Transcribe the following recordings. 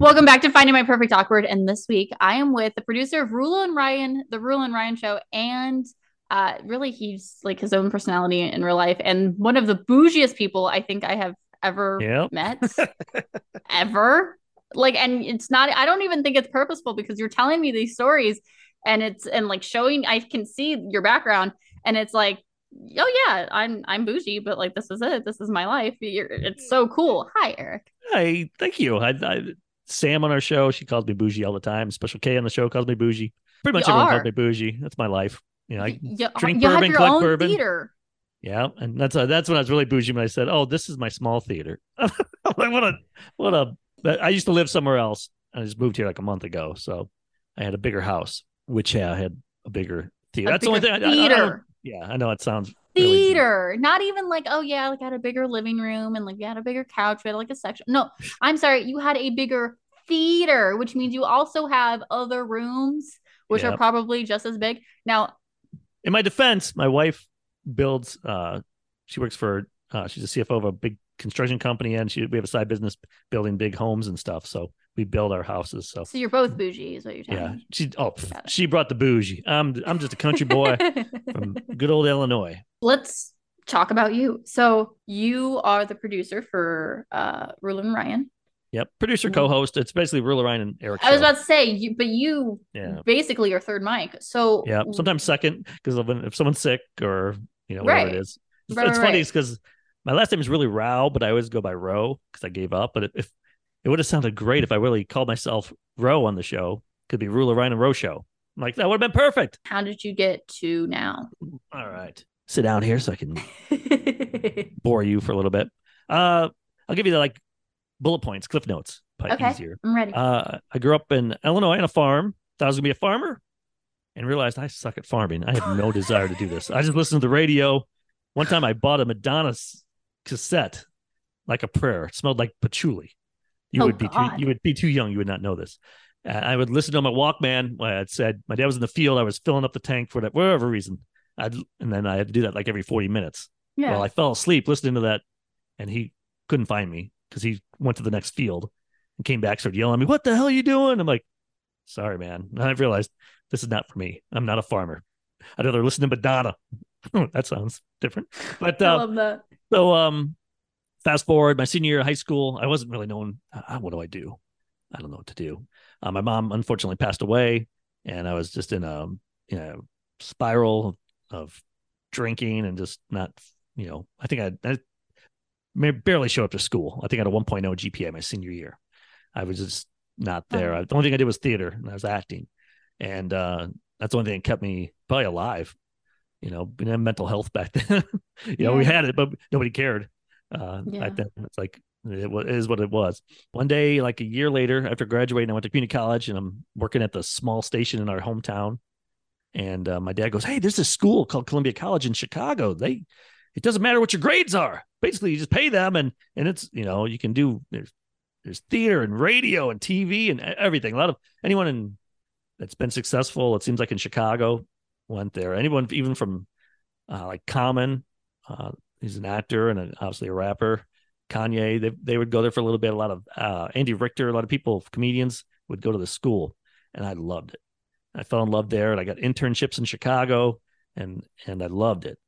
Welcome back to Finding My Perfect Awkward. And this week I am with the producer of Rula and Ryan, the Rula and Ryan show, and uh really he's like his own personality in real life and one of the bougiest people I think I have ever Yep. met. ever. Like, and it's not, I don't even think it's purposeful because you're telling me these stories and it's and like showing I can see your background and it's like, oh yeah, I'm I'm bougie, but like this is it. This is my life. You're, it's so cool. Hi, Eric. Hey, thank you. I, I, Sam on our show, she calls me bougie all the time. Special K on the show calls me bougie. Pretty much You everyone are. calls me bougie. That's my life. You know, I you, drink you bourbon, collect bourbon. theater. yeah, and that's uh, that's when I was really bougie when I said, "Oh, this is my small theater." Like, what a what a. I used to live somewhere else. I just moved here like a month ago, so I had a bigger house, which yeah, I had a bigger theater. A that's the only thing. bigger I, I- I yeah, I know it sounds really theater not even like oh yeah like I had a bigger living room and like we had a bigger couch we had like a section no i'm sorry you had a bigger theater which means you also have other rooms which are probably just as big now in my defense, my wife builds. Uh, she works for. Uh, she's a CFO of a big construction company, and she we have a side business building big homes and stuff. So we build our houses. So so you're both bougie is what you're telling yeah, me she oh pff, Got it. she brought the bougie. I'm I'm just a country boy from good old Illinois. let's talk about you so you are the producer for uh Rula and ryan Yep, producer, co-host. It's basically Rula Ryan and Eric. i was show. about to say you but you Yeah. basically your third mic so yeah, sometimes second because if someone's sick or you know whatever Right. it is. It's, Right, it's right, funny because my last name is really Rao, but I always go by Roe because I gave up. But if it would have sounded great if I really called myself Roe on the show, could be Rula Ryan and Roe show. I'm like that would have been perfect. how did you get to now All right, sit down here so I can bore you for a little bit. Uh, I'll give you the like bullet points, cliff notes, probably Okay. easier. i'm ready Uh, I grew up in Illinois on a farm. Thought I was gonna be a farmer, and realized I suck at farming. I have no desire to do this. I just listened to the radio. One time, I bought a Madonna cassette, like a prayer. It smelled like patchouli. You Oh, would be too, you would be too young. You would not know this. Uh, I would listen to my Walkman. It said my dad was in the field. I was filling up the tank for that whatever reason. I'd and then I had to do that like every forty minutes. yeah Well, I fell asleep listening to that, and he couldn't find me because he went to the next field and came back, started yelling at me, "What the hell are you doing?" I'm like, "Sorry, man." And I realized this is not for me. I'm not a farmer. I'd rather listen to Madonna. that sounds different. But i uh, love that so, um, fast forward, my senior year of high school, I wasn't really knowing uh, what do I do. I don't know what to do. Uh, my mom unfortunately passed away, and I was just in a you know spiral of drinking and just not you know. I think I, I may barely show up to school. I think I had a 1.0 GPA my senior year. I was just not there. Oh. The only thing I did was theater, and I was acting, and uh, that's the only thing that kept me probably alive. You know, we didn't have mental health back then. you know, we had it, but nobody cared uh, Yeah. back then. It's like it wa- it is what it was. One day, like a year later, after graduating, I went to community college, and I'm working at the small station in our hometown. And uh, my dad goes, "Hey, there's this school called Columbia College in Chicago. They, it doesn't matter what your grades are. Basically, you just pay them, and and it's you know you can do there's there's theater and radio and TV and everything. A lot of anyone in that's been successful, it seems like in Chicago, went there. Anyone even from uh, like Common, uh, he's an actor and a, obviously a rapper. Kanye, they they would go there for a little bit. A lot of uh, Andy Richter, a lot of people, comedians would go to the school, and I loved it. I fell in love there, and I got internships in Chicago, and and I loved it.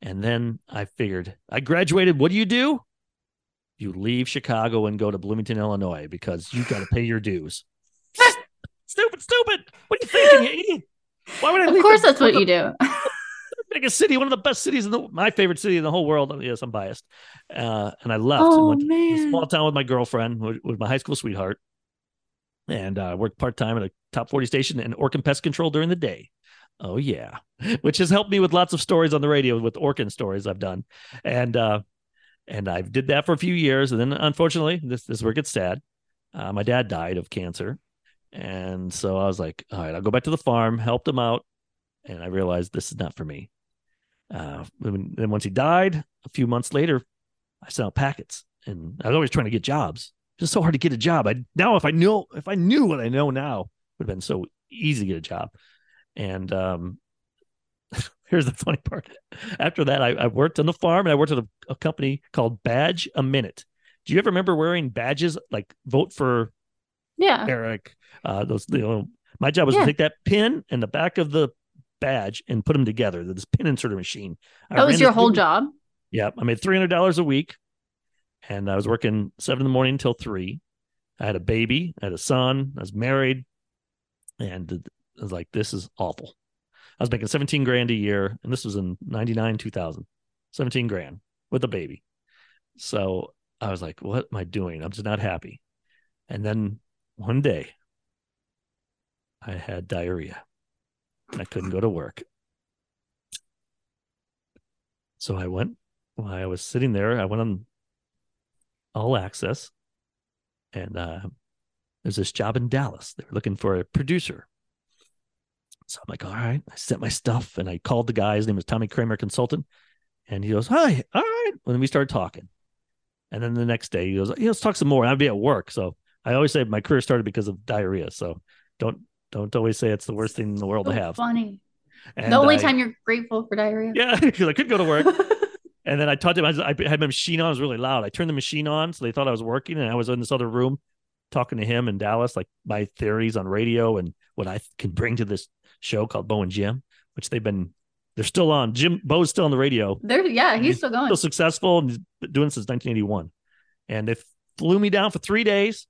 And then I figured, I graduated. What do you do? You leave Chicago and go to Bloomington, Illinois, because you got to pay your dues. stupid, stupid. What are you thinking, you idiot? Why would I of leave course the- that's what the you do biggest city, one of the best cities in the my favorite city in the whole world. Yes, I'm biased. Uh, and I left and oh went to a small town with my girlfriend, with, my high school sweetheart, and uh, worked part time at a top 40 station and Orkin Pest Control during the day. Oh yeah, which has helped me with lots of stories on the radio with Orkin stories I've done, and uh, and I did that for a few years, and then unfortunately, this this is where it gets sad. Uh, my dad died of cancer, and so I was like, all right, I'll go back to the farm, helped him out, and I realized this is not for me. Uh, and then once he died, a few months later, I sent out packets, and I was always trying to get jobs. It's just so hard to get a job. I now, if I knew, if I knew what I know now, would have been so easy to get a job. And um, here's the funny part. After that, I, I worked on the farm, and I worked at a, a company called Badge-A-Minit. Do you ever remember wearing badges like vote for Yeah. Eric. Uh, those you know, my job was Yeah. to take that pin and the back of the badge and put them together. This pin inserter machine. I That was your whole job. Yeah, I made three hundred dollars a week, and I was working seven in the morning until three. I had a baby, I had a son, I was married, and I was like, "This is awful." I was making seventeen grand a year, and this was in ninety nine, two thousand. Seventeen grand with a baby. So I was like, "What am I doing? I'm just not happy." And then one day, I had diarrhea. I couldn't go to work. So I went while I was sitting there, I went on all access and uh, there's this job in Dallas. They were looking for a producer. So I'm like, all right. I sent my stuff and I called the guy. His name was Tommy Kramer Consultant. And he goes, Hi, all right. And we started talking. And then the next day he goes, yeah, let's talk some more. I'd be at work. So I always say my career started because of diarrhea. So don't don't always say it's the worst thing in the world So to have. funny. And the only I- time you're grateful for diarrhea. Yeah, because I couldn't go to work. And then I talked to him. I, I had my machine on. It was really loud. I turned the machine on, so they thought I was working, and I was in this other room talking to him in Dallas, like my theories on radio and what I can bring to this show called Bo and Jim, which they've been. They're still on. Jim Bo's still on the radio, There, yeah, he's He's still going. still successful, and he's been doing since 1981. And they flew me down for three days,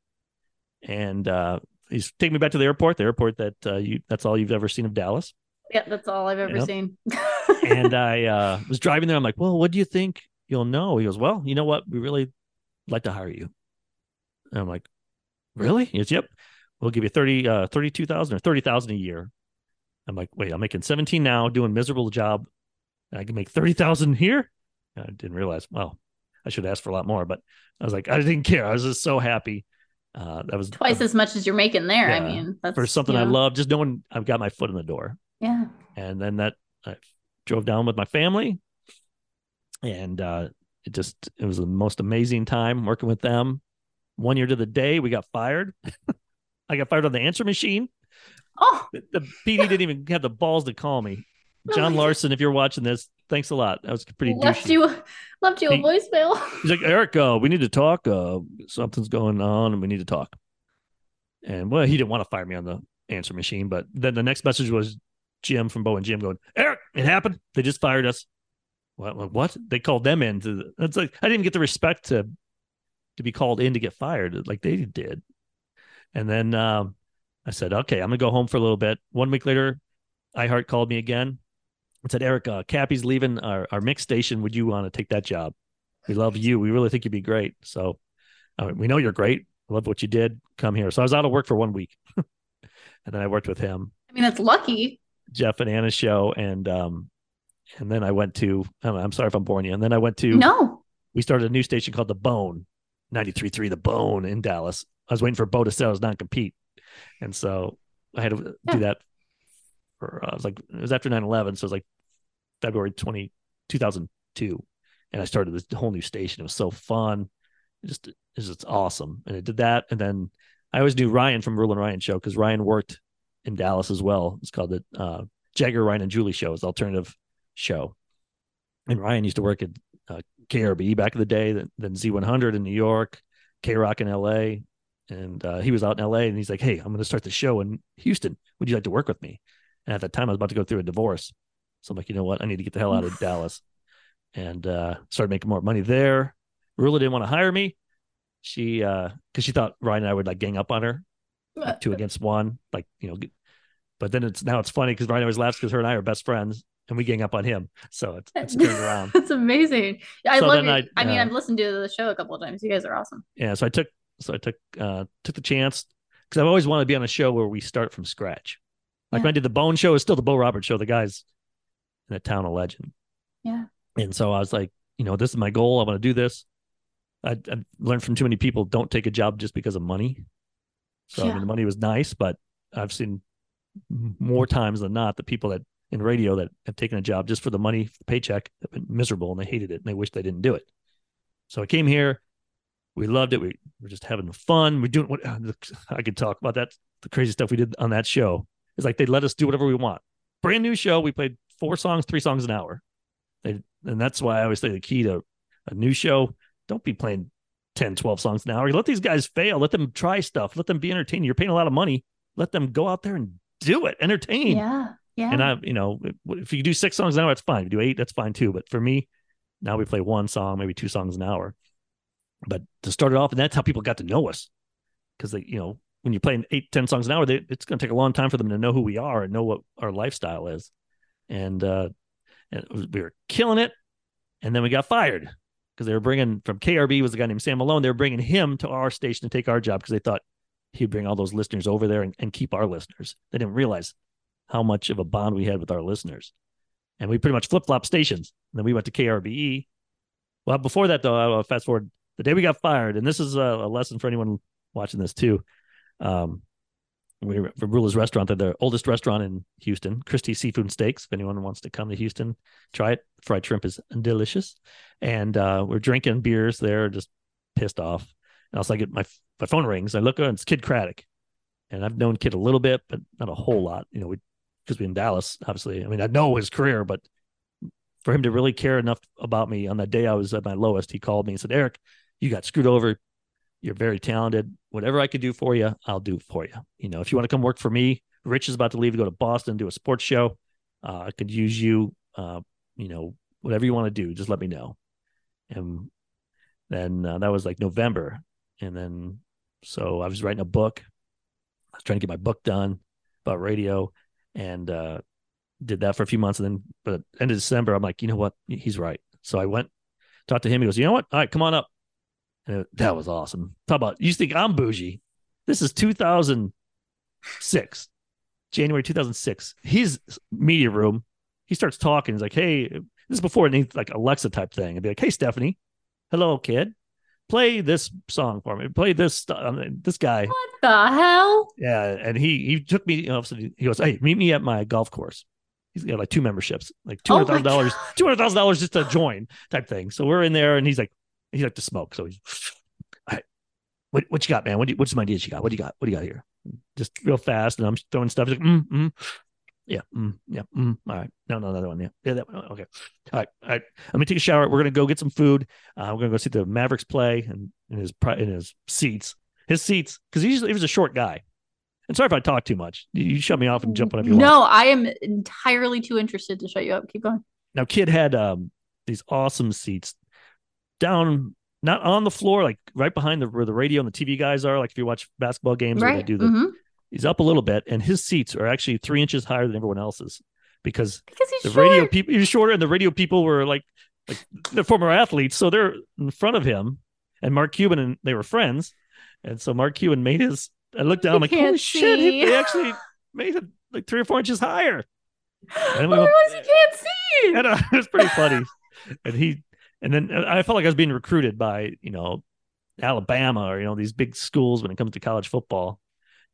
and uh, he's taking me back to the airport, the airport that uh, you that's all you've ever seen of Dallas. Yeah, that's all I've ever Yep. seen. and I uh, was driving there. I'm like, well, what do you think you'll know? He goes, well, you know what? We really like to hire you. And I'm like, really? He goes, yep. We'll give you 30, uh, 32,000 or 30,000 a year. I'm like, wait, I'm making 17 now, doing miserable job. And I can make 30,000 here. I didn't realize, well, I should ask for a lot more, but I was like, I didn't care. I was just so happy. Uh, that was Twice as much as you're making there. I mean, that's for something you I love, just knowing I've got my foot in the door. Yeah. and then that I drove down with my family. And uh it just it was the most amazing time working with them. One year to the day we got fired. I got fired on the answer machine. Oh, the, the pd didn't even have the balls to call me. John Really? larson if you're watching this thanks a lot. That was pretty left douchey. you, left you a He- voicemail. he's like eric uh, we need to talk uh something's going on and we need to talk. And well he didn't want to fire me on the answer machine but then the next message was jim from bo and jim going eric it happened. They just fired us. What what, they called them in to it's like i didn't get the respect to to be called in to get fired. Like they did. And then um i said okay i'm gonna go home for a little bit. One week later iheart called me again and said eric uh, cappy's leaving our, our mix station would you want to take that job we love you. We really think you'd be great. So we know you're great. Love what you did. Come here. So I was out of work for one week, and then I worked with him, I mean, that's lucky. Jeff and Anna's show, and um, and then I went to. I'm, I'm sorry if I'm boring you. And then I went to. No. We started a new station called The Bone, 93.3 The Bone in Dallas. I was waiting for Bo to sell his non compete, and so I had to Yeah. do that. For uh, I was like, it was after 9/11, so it was like February 20, 2002 and I started this whole new station. It was so fun. It just it was just awesome. And it did that. And then I always knew Ryan from Rula and Ryan show because Ryan worked in Dallas as well. It's called the uh, Jagger Ryan and Julie show. It's alternative show. And Ryan used to work at uh, KRB back in the day, then, then Z100 in New York, K Rock in LA. And uh, he was out in LA and he's like, Hey, I'm going to start the show in Houston. Would you like to work with me? And at that time, I was about to go through a divorce. So I'm like, you know what? I need to get the hell out of Dallas and uh, started making more money there. Rula didn't want to hire me. She, uh, because she thought Ryan and I would like gang up on her, like two against one, like you know. But then it's now it's funny because Ryan always laughs because her and I are best friends, and we gang up on him. So it's it's turned around. That's amazing. I So love it. I, I- mean, uh, I've listened to the show a couple of times. You guys are awesome. Yeah, so I took so I took uh took the chance because I've always wanted to be on a show where we start from scratch. Like when I did the Bone Show, it's still the Bo Roberts Show. The guys in a town of legend. Yeah. And so I was like, you know, this is my goal. I want to do this. I, I learned from too many people don't take a job just because of money. So I mean, the money was nice, but I've seen more times than not the people that in radio that have taken a job just for the money, the paycheck, have been miserable and they hated it and they wish they didn't do it. So I came here. We loved it. We were just having fun. We're doing what I could talk about that. The crazy stuff we did on that show. It's like they let us do whatever we want. Brand new show. We played four songs, three songs an hour. They, and that's why I always say the key to a new show, don't be playing 10, 12 songs an hour. Let these guys fail. Let them try stuff. Let them be entertained. You're paying a lot of money. Let them go out there and do it. Entertain. Yeah. Yeah. And I, you know, if you do six songs an hour, that's fine. If you do eight, that's fine too. But for me, now we play one song, maybe two songs an hour. But to start it off, and that's how people got to know us. Because they, you know, when you're playing eight, ten songs an hour, they, it's going to take a long time for them to know who we are and know what our lifestyle is. And, uh, and was, we were killing it. And then we got fired because they were bringing from KRB was a guy named Sam Malone. They were bringing him to our station to take our job because they thought he'd bring all those listeners over there and, and keep our listeners. They didn't realize how much of a bond we had with our listeners. And we pretty much flip flop stations. And then we went to KRBE. Well, before that, though, I'll fast forward the day we got fired. And this is a, a lesson for anyone watching this, too. Um, we for Rula's Restaurant. They're the oldest restaurant in Houston, Christie's Seafood and Steaks. If anyone wants to come to Houston, try it. Fried shrimp is delicious. And uh, we're drinking beers there, just pissed off. And also, I get my, my phone rings. I look, and it's Kid Kraddick. And I've known Kid a little bit, but not a whole lot. You know, we because we're in Dallas, obviously. I mean, I know his career, but for him to really care enough about me on that day I was at my lowest, he called me and said, Eric, you got screwed over. You're very talented. Whatever I could do for you, I'll do for you. You know, if you want to come work for me, Rich is about to leave to go to Boston, do a sports show. Uh, I could use you. Uh, you know, whatever you want to do, just let me know. And then uh, that was like November. And then, so I was writing a book. I was trying to get my book done about radio and uh, did that for a few months. And then, but end of December, I'm like, you know what? He's right. So I went, talked to him. He goes, you know what? All right, come on up. And that was awesome. Talk about you think I'm bougie. This is 2006, January 2006. His media room. He starts talking. He's like, hey, this is before any like Alexa type thing. I'd be like, hey, Stephanie, hello, kid. Play this song for me. Play this. Um, this guy. what the hell? Yeah, and he he took me. You know, he goes, "Hey, meet me at my golf course." He's got like two memberships, like two hundred thousand dollars, two hundred thousand dollars just to join, type thing. So we're in there, and he's like, he like to smoke, so he's, all right, what what you got, man? What do you, what's some ideas you got? What do you got? What do you got here? Just real fast, and I'm throwing stuff. He's like, mm, mm. Yeah. Mm, yeah. Mm, all right. No, no, another one. Yeah. Yeah. That one. Okay. All right. All right. Let me take a shower. We're gonna go get some food. Uh, we're gonna go see the Mavericks play and in his in his seats. His seats because he, he was a short guy. And sorry if I talk too much. You shut me off and jump whenever you no, want. No, I am entirely too interested to shut you up. Keep going. Now, kid had um, these awesome seats down, not on the floor, like right behind the where the radio and the TV guys are. Like if you watch basketball games, right. where they do the. Mm-hmm. He's up a little bit, and his seats are actually three inches higher than everyone else's because, because the short. radio people he's shorter, and the radio people were like like they're former athletes, so they're in front of him. And Mark Cuban and they were friends, and so Mark Cuban made his I looked down, I'm like, holy see. shit, he, they actually made it like three or four inches higher. And we Otherwise, you can't see. And, uh, it was pretty funny. and he, and then uh, I felt like I was being recruited by, you know, Alabama or, you know, these big schools when it comes to college football.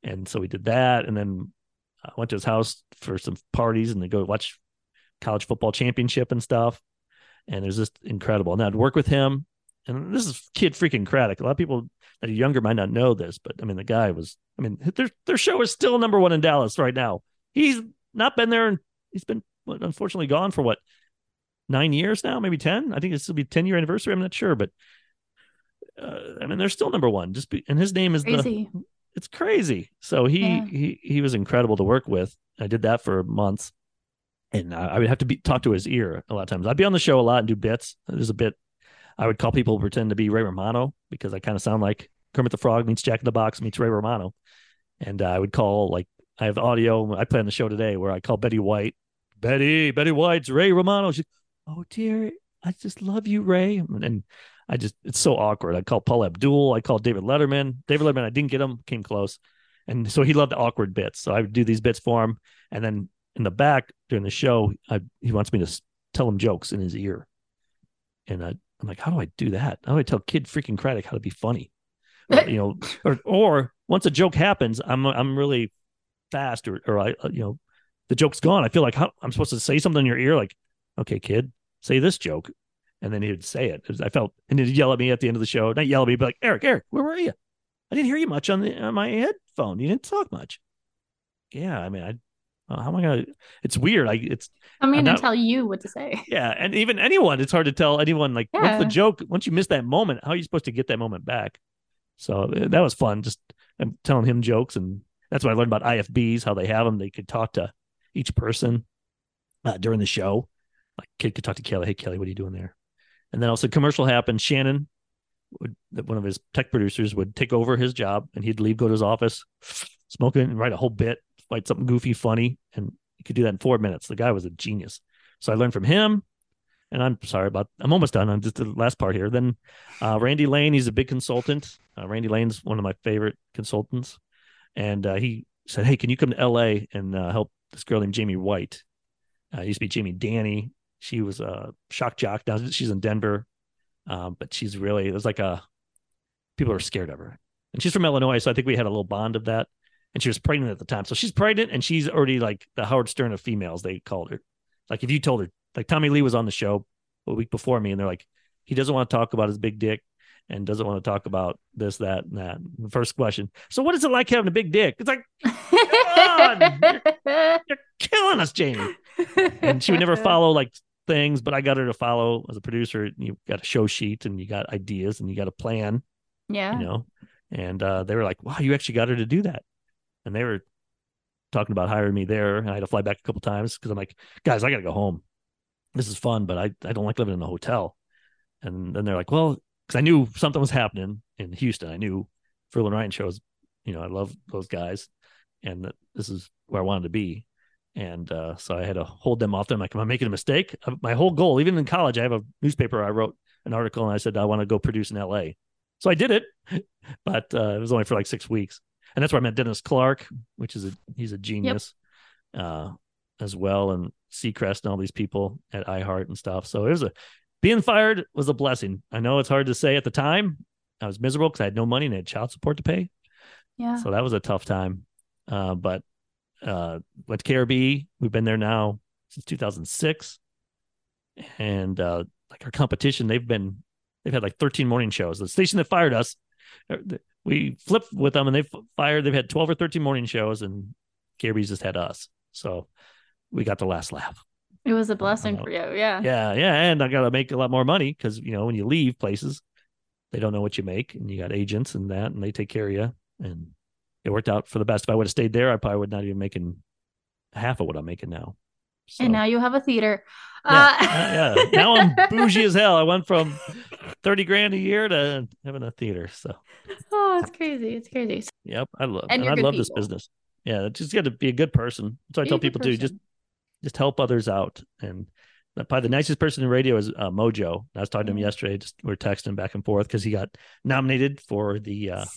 And so we did that. And then I went to his house for some parties and to go watch college football championship and stuff. And it was just incredible. And I'd work with him. And this is kid freaking Kraddick. A lot of people that are younger might not know this, but I mean, the guy was, I mean, their, their show is still number one in Dallas right now. He's not been there and he's been unfortunately gone for what, nine years now, maybe 10. I think this will be 10 year anniversary. I'm not sure, but uh, I mean, they're still number one just be, and his name is crazy. the, it's crazy. So he, yeah. he, he was incredible to work with. I did that for months and I would have to be talk to his ear a lot of times. I'd be on the show a lot and do bits. There's a bit I would call people pretend to be Ray Romano because I kind of sound like Kermit the Frog meets Jack in the Box meets Ray Romano. And uh, I would call like I have audio I play on the show today where I call Betty White, Betty, Betty White's Ray Romano. She, oh dear, I just love you, Ray. And I just it's so awkward. I call Paula Abdul, I called David Letterman. David Letterman, I didn't get him, came close. And so he loved the awkward bits. So I would do these bits for him. And then in the back during the show, I, he wants me to tell him jokes in his ear. And I I'm like, how do I do that? How do I tell kid freaking Kraddick how to be funny? Or, you know, or or once a joke happens, I'm I'm really fast, or or I uh, you know, the joke's gone. I feel like how, I'm supposed to say something in your ear, like, okay, kid, say this joke, and then he would say it. I felt, and he'd yell at me at the end of the show, not yell at me, but like, Eric, Eric, where were you? I didn't hear you much on the on my headphone. You didn't talk much. Yeah, I mean, I how am I gonna? It's weird. Like it's I'm I'm gonna not- tell you what to say. yeah, and even anyone, it's hard to tell anyone. Like what's the joke? Once you miss that moment, how are you supposed to get that moment back? So uh, that was fun. Just I'm telling him jokes, and that's what I learned about IFBs, how they have them. They could talk to each person uh, during the show. Kid could talk to Kelly. Hey Kelly, what are you doing there? And then also commercial happened. Shannon, would, one of his tech producers, would take over his job, and he'd leave, go to his office, smoke it, and write a whole bit, write something goofy, funny, and he could do that in four minutes. The guy was a genius. So I learned from him. And I'm sorry about. I'm almost done. I'm just the last part here. Then uh, Randy Lane, he's a big consultant. Uh, Randy Lane's one of my favorite consultants, and uh, he said, "Hey, can you come to L.A. and uh, help this girl named Jamie White? Uh, used to be Jamie Danny. She was a shock jock. Now she's in Denver, um, but she's really it was like a people are scared of her, and she's from Illinois, so I think we had a little bond of that. And she was pregnant at the time, so she's pregnant, and she's already like the Howard Stern of females. They called her. Like if you told her, like Tommy Lee was on the show a week before me, and they're like, he doesn't want to talk about his big dick and doesn't want to talk about this, that, and that. The first question. So what is it like having a big dick? It's like you're killing us, Jamie. And she would never follow like things, but I got her to follow as a producer. You got a show sheet and you got ideas and you got a plan, Yeah. you know. And uh, they were like, "Wow, you actually got her to do that." And they were talking about hiring me there, and I had to fly back a couple times because I'm like, "Guys, I got to go home. This is fun, but I I don't like living in a hotel." And then they're like, "Well," because I knew something was happening in Houston. I knew Frill and Ryan shows. You know, I love those guys, and that this is where I wanted to be. And uh, so I had to hold them off. Them like, am I making a mistake? Uh, My whole goal, even in college, I have a newspaper. I wrote an article and I said I want to go produce in L.A. So I did it, but uh, it was only for like six weeks, and that's where I met Dennis Clark, which is a he's a genius, uh, as well, and Seacrest and all these people at iHeart and stuff. So it was a being fired was a blessing. I know it's hard to say at the time. I was miserable because I had no money and I had child support to pay. Yeah. So that was a tough time. Uh, but uh, went to KRB. We've been there now since 2006, and uh, like our competition, they've been they've had like 13 morning shows. The station that fired us, uh, we flipped with them, and they've fired. They've had 12 or 13 morning shows, and KRB's just had us. So we got the last laugh. It was a blessing for you. Yeah. Yeah, yeah, and I got to make a lot more money because you know when you leave places, they don't know what you make, and you got agents and that, and they take care of you, and it worked out for the best. If I would have stayed there, I probably would not even making half of what I'm making now. So, And now you have a theater. yeah, Uh, yeah, yeah. Now I'm bougie as hell. I went from thirty grand a year to having a theater. So, oh, it's crazy. It's crazy. yep, I love And and, I love this business. Yeah, just got to be a good person. So I Be tell people to just just help others out. And probably the nicest person in radio is uh, Mojo. I was talking to him yesterday. Just we are texting back and forth because he got nominated for the uh, of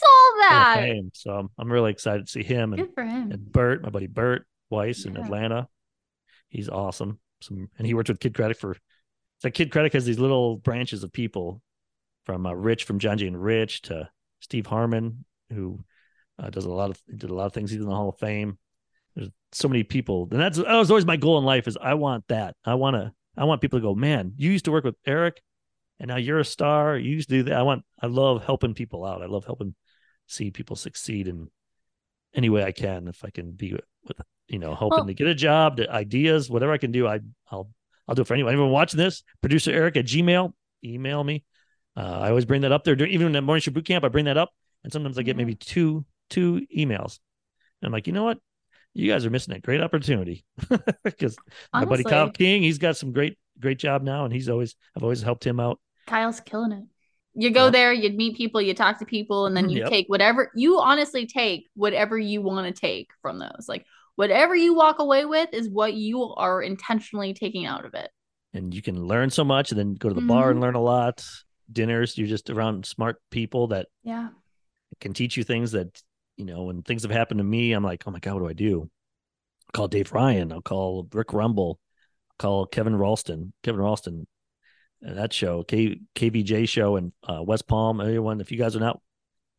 that. Fame. So I'm, I'm really excited to see him and, Good for him. and Bert, my buddy Bert Weiss in Atlanta. He's awesome. Some and he worked with Kid Kraddick for. It's like Kid Kraddick has these little branches of people, from uh, Rich from Johnjay and Rich to Steve Harmon, who uh, does a lot of did a lot of things. He's in the Hall of Fame. There's so many people, and that's that was always my goal in life. Is I want that. I want to. I want people to go, man. You used to work with Eric, and now you're a star. You used to do that. I want. I love helping people out. I love helping see people succeed in any way I can. If I can be with, you know, helping Well- to get a job, the ideas, whatever I can do, I I'll I'll do it for anyone. Anyone watching this, producer Eric at Gmail, email me. Uh, I always bring that up there. Even in the morning show boot camp, I bring that up, and sometimes I get maybe two two emails. And I'm like, you know what? You guys are missing a great opportunity because my buddy Kyle King, he's got some great great job now, and he's always I've always helped him out. Kyle's killing it. You go Yep. there, you'd meet people, you talk to people, and then you Yep. take whatever you honestly take whatever you want to take from those. Like whatever you walk away with is what you are intentionally taking out of it. and you can learn so much and then go to the bar Mm-hmm. and learn a lot dinners you're just around smart people that Yeah. can teach you things that you know when things have happened to me i'm like oh my god what do i do i'll call dave ryan i'll call rick rumble I'll call kevin ralston kevin ralston that show K, kvj show in uh, west palm Anyone, if you guys are not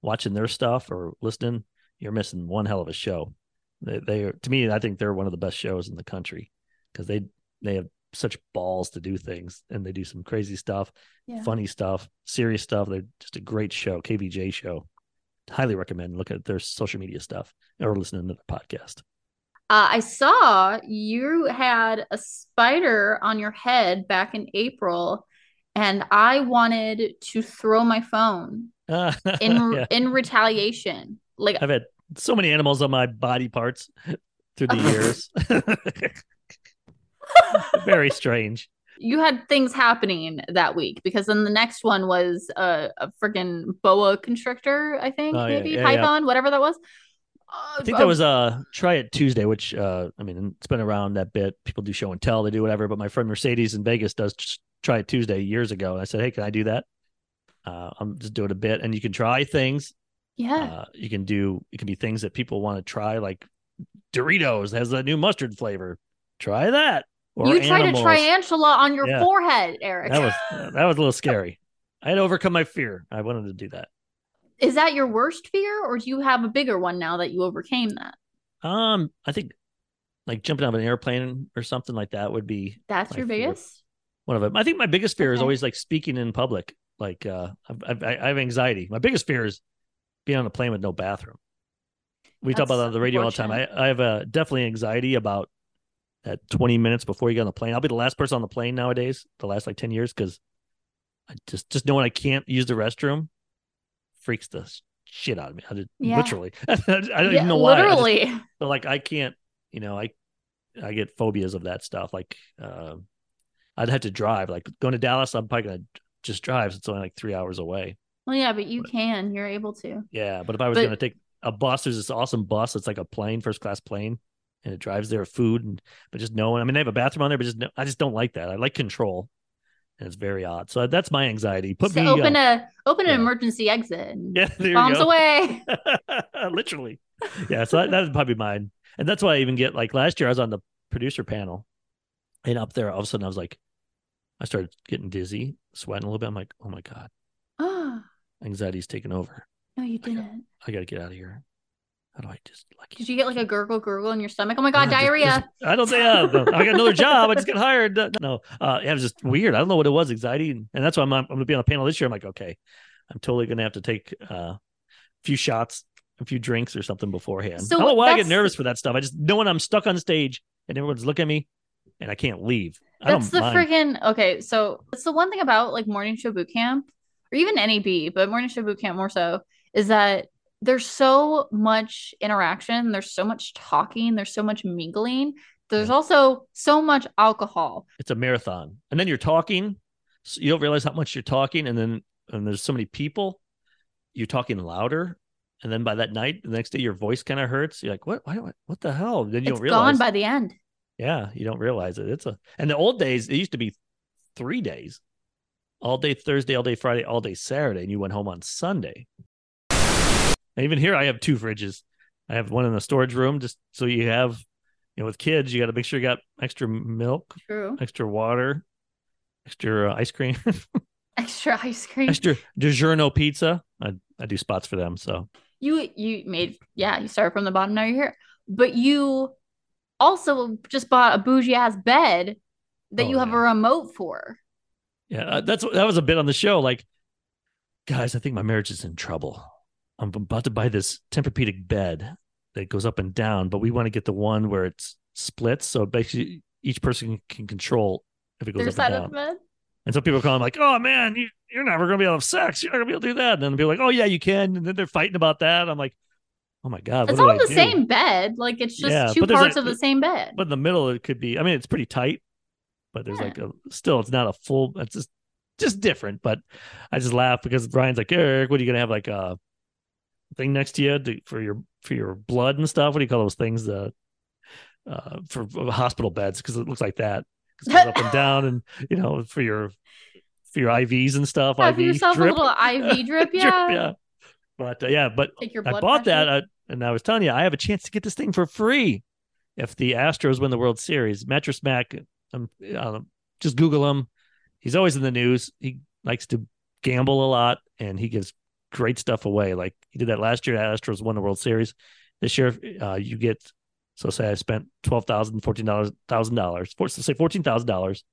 watching their stuff or listening you're missing one hell of a show they, they are to me i think they're one of the best shows in the country because they they have such balls to do things and they do some crazy stuff Yeah. funny stuff, serious stuff. They're just a great show, KVJ show. Highly recommend look at their social media stuff or listening to their podcast. Uh, I saw you had a spider on your head back in April, and I wanted to throw my phone Uh, in yeah. in retaliation. Like I've had so many animals on my body parts through the years. Very strange. you had things happening that week because then the next one was a, a freaking boa constrictor, I think, Oh, maybe yeah, yeah. python, whatever that was. I think that was uh try it Tuesday, which uh I mean it's been around that bit. People do show and tell, they do whatever. But my friend Mercedes in Vegas does try it Tuesday years ago. And I said, Hey, can I do that? Uh, I'm just doing a bit, and you can try things. yeah. Uh, you can do it can be things that people want to try, like Doritos has a new mustard flavor. Try that. Or you tried animals. a tarantula on your Yeah. forehead, Eric. That was that was a little scary. I had to overcome my fear. I wanted to do that. Is that your worst fear, or do you have a bigger one now that you overcame that? Um, I think like jumping out of an airplane or something like that would be That's your fear. biggest. one of them. I think my biggest fear is always like speaking in public. Like uh, I've, I've, I have anxiety. My biggest fear is being on a plane with no bathroom. We talk about that on the radio all the time. I, I have a definitely anxiety about that 20 minutes before you get on the plane. I'll be the last person on the plane nowadays, the last like 10 years, because I just just knowing I can't use the restroom freaks the shit out of me. I just, Yeah. Literally, I don't Yeah, even know why. I just- Literally. but like I can't, you know, I I get phobias of that stuff. Like uh, I'd have to drive. Like going to Dallas, I'm probably gonna just drive. So it's only like three hours away. Well, yeah, but you can. You're able to. Yeah, but if I was But- gonna take a bus, there's this awesome bus. It's like a plane, first class plane, and it drives there food and but just knowing. I mean, they have a bathroom on there, but just no, I just don't like that. I like control, and it's very odd. So that's my anxiety. Put So me open uh, a open yeah. an emergency exit. Yeah, bombs away. literally yeah so that, that would probably be mine and that's why i even get like last year i was on the producer panel and up there all of a sudden i was like i started getting dizzy sweating a little bit i'm like oh my god anxiety's taken over no, you didn't. i gotta get out of here how do i just like Did you get like a gurgle gurgle in your stomach? Oh my god, just- diarrhea. just- i don't say yeah, no, i got another job. I just got hired. No uh it was just weird. I don't know what it was anxiety and, and that's why I'm, I'm gonna be on a panel this year. I'm like okay i'm totally gonna have to take uh, a few shots a few drinks or something beforehand. So i don't know why i get nervous for that stuff. I just know when i'm stuck on stage and everyone's looking at me and i can't leave. I That's the freaking okay. So that's the one thing about like morning show boot camp or even NAB, but morning show boot camp more so is that there's so much interaction, there's so much talking, there's so much mingling. There's Yeah. also so much alcohol. it's a marathon and then you're talking so you don't realize how much you're talking and then and there's so many people you're talking louder and then by that night the next day your voice kind of hurts you're like what why, what what the hell then you It's don't realize gone by the end. yeah you don't realize it it's a and the old days it used to be three days all day thursday all day friday all day saturday and you went home on sunday and even here i have two fridges i have one in the storage room just so you have you know with kids you got to make sure you got extra milk True. extra water, extra uh, ice cream, Extra ice cream. extra DiGiorno pizza. I, I do spots for them. So you you made yeah, you started from the bottom, now you're here. But you also just bought a bougie ass bed that Oh, you have yeah. a remote for. yeah, uh, that's that was a bit on the show. Like, guys, I think my marriage is in trouble. I'm about to buy this Tempur-Pedic bed that goes up and down, but we want to get the one where it's splits, so basically each person can control if it goes Their up side and of down. the bed. And so people call calling like, "Oh man, you, you're never gonna be able to have sex. You're not gonna be able to do that." And then people are like, "Oh yeah, you can." And then they're fighting about that. I'm like, "Oh my god, It's what do all the do? same bed. Like it's just Yeah, two parts of the same bed. but in the middle it could be i mean it's pretty tight but there's Yeah. like a still it's not a full it's just just different but i just laugh because brian's like eric what are you gonna have like a thing next to you to, for your for your blood and stuff what do you call those things the uh for for hospital beds because it looks like that. it goes up and down and you know for your for your ivs and stuff Have iv yourself drip, a little IV drip, drip, yeah. yeah but uh, yeah but I bought pressure. that, uh, and I was telling you, I have a chance to get this thing for free if the Astros win the World Series. Mattress Mac, um, uh, just Google him. He's always in the news. He likes to gamble a lot, and he gives great stuff away. Like he did that last year. Astros won the World Series. This year, uh, you get so say I spent twelve thousand, fourteen thousand dollars, for say fourteen thousand dollars.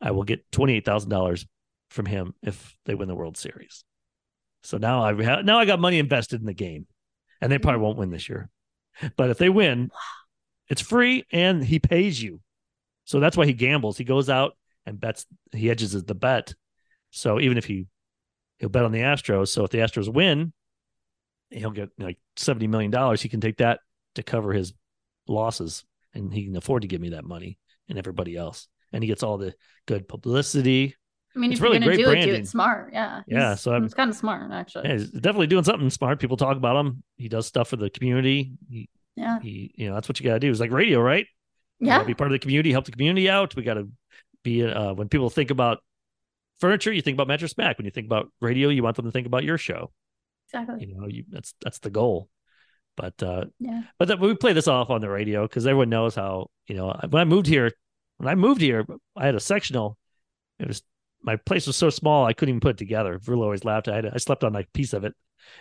I will get twenty eight thousand dollars from him if they win the World Series. So now I have now I got money invested in the game, and they probably won't win this year. But if they win, It's free and he pays you. So that's why he gambles. He goes out and bets. He hedges the bet. So even if he he'll bet on the Astros. So if the Astros win, he'll get like seventy million dollars. He can take that to cover his losses, and he can afford to give me that money and everybody else. And he gets all the good publicity. I mean, It's if really you're gonna great do it, do branding. it smart. Yeah. Yeah, He's- so I'm- it's kind of smart actually. Yeah, he's definitely doing something smart. People talk about him. He does stuff for the community. He, Yeah. he you know, that's what you got to do. It's like radio, right? Yeah. be part of the community, help the community out. We got to be uh, when people think about furniture, you think about Mattress Mac. When you think about radio, you want them to think about your show. Exactly. You know, you that's that's the goal. But uh, Yeah. but that, we play this off on the radio because everyone knows how you know when I moved here. When I moved here, I had a sectional. It was my place was so small I couldn't even put it together. Rula always laughed. I had I slept on like a piece of it.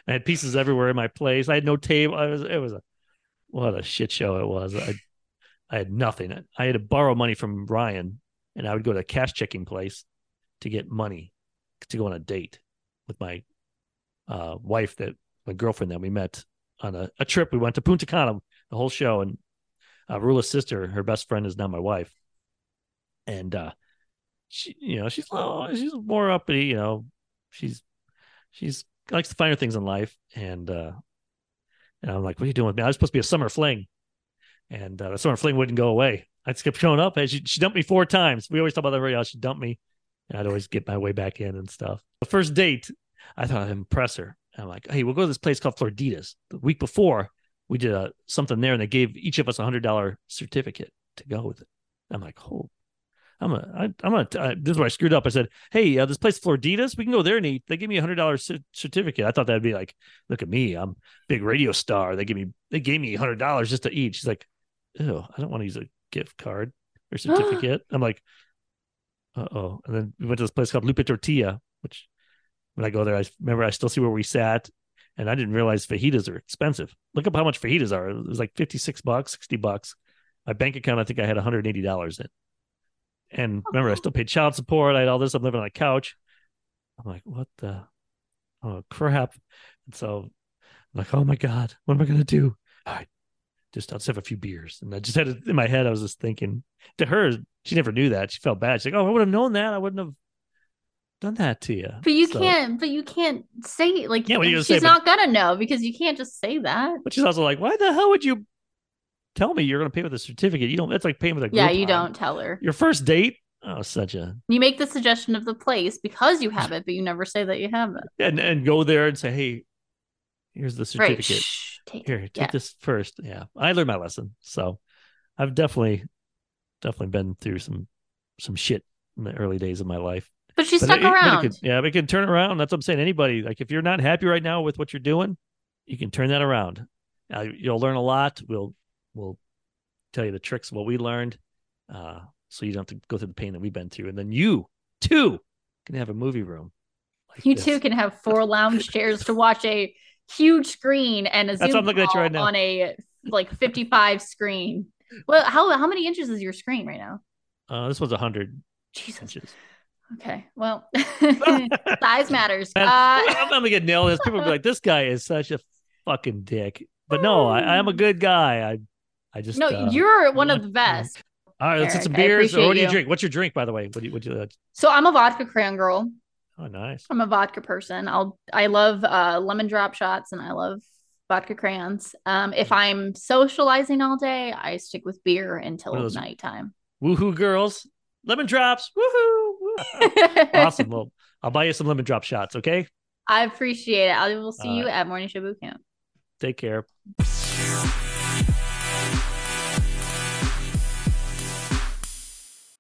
I had pieces everywhere in my place. I had no table. I was it was a what a shit show it was. I I had nothing. I had to borrow money from Ryan, and I would go to a cash checking place to get money to go on a date with my uh, wife that my girlfriend that we met on a, a trip. We went to Punta Cana, the whole show, and uh, Rula's sister, her best friend, is now my wife, and uh, she, you know, she's oh, she's more uppity, you know, she's she's likes the finer things in life, and uh, and I'm like, what are you doing with me? I was supposed to be a summer fling, and uh, the summer fling wouldn't go away. I just kept showing up, and she, she dumped me four times. We always talk about that radio. She dumped me, and I'd always get my way back in and stuff. The first date, I thought I'd impress her. I'm like, hey, we'll go to this place called Florditas. The week before, we did a, something there, and they gave each of us a hundred dollar certificate to go with it. I'm like, oh, I'm a, I, I'm a. I, this is where I screwed up. I said, hey, uh, this place Florditas, we can go there and eat. They give me a hundred dollar certificate. I thought that'd be like, look at me, I'm a big radio star. They give me, they gave me a hundred dollars just to eat. She's like, ew, I don't want to use a gift card or certificate. I'm like, uh oh. And then we went to this place called Lupe Tortilla, which when I go there, I remember I still see where we sat, and I didn't realize fajitas are expensive. Look up how much fajitas are. It was like 56 bucks, 60 bucks. My bank account, I think I had $180 in. And remember, I still paid child support. I had all this. I'm living on a couch. I'm like, what the? Oh, crap. And so I'm like, oh my God, what am I going to do? All right, just I'll just have a few beers. And I just had it in my head. I was just thinking to her, she never knew that. She felt bad. She's like, oh, I would have known that. I wouldn't have done that to you. But you So- can't. But you can't say like. Yeah, she's say? not gonna know because you can't just say that. But she's also like, why the hell would you tell me you're going to pay with a certificate? You don't. That's like paying with a Yeah, you don't tell her. Your first date. Oh, such a You make the suggestion of the place because you have it, but you never say that you have it. and and go there and say, hey, here's the Right. certificate. Shh, take Here, take Yeah. this first. Yeah, I learned my lesson. So I've definitely, definitely been through some some shit in the early days of my life. But she But stuck it- but it around. could- yeah, we can turn around. That's what I'm saying. Anybody, like if you're not happy right now with what you're doing, you can turn that around. Uh, you'll learn a lot. We'll we'll tell you the tricks of what we learned, uh, so you don't have to go through the pain that we've been through. And then you too can have a movie room. like you this. too can have four lounge chairs to watch a huge screen and a That's Zoom what at you call right now. on a like 55 screen. Well, how how many inches is your screen right now? Uh, this was a hundred Jesus. inches. Okay. Well, size matters. Uh, I'm gonna get nailed. This people will be like, "This guy is such a fucking dick." But no, I, I'm a good guy. I, I just no, uh, you're one of the best. All right, let's get some beers. Or what do you you. drink? What's your drink, by the way? What do you? What do you? Uh, So I'm a vodka crayon girl. Oh, nice. I'm a vodka person. I'll I love uh, lemon drop shots and I love vodka crayons. Um, if I'm socializing all day, I stick with beer until those- nighttime. Woohoo, girls! Lemon drops. Woohoo! Woo- awesome. Well, I'll buy you some lemon drop shots. Okay. I appreciate it. I will see All you right. at Morning Show Boot Camp. Take care.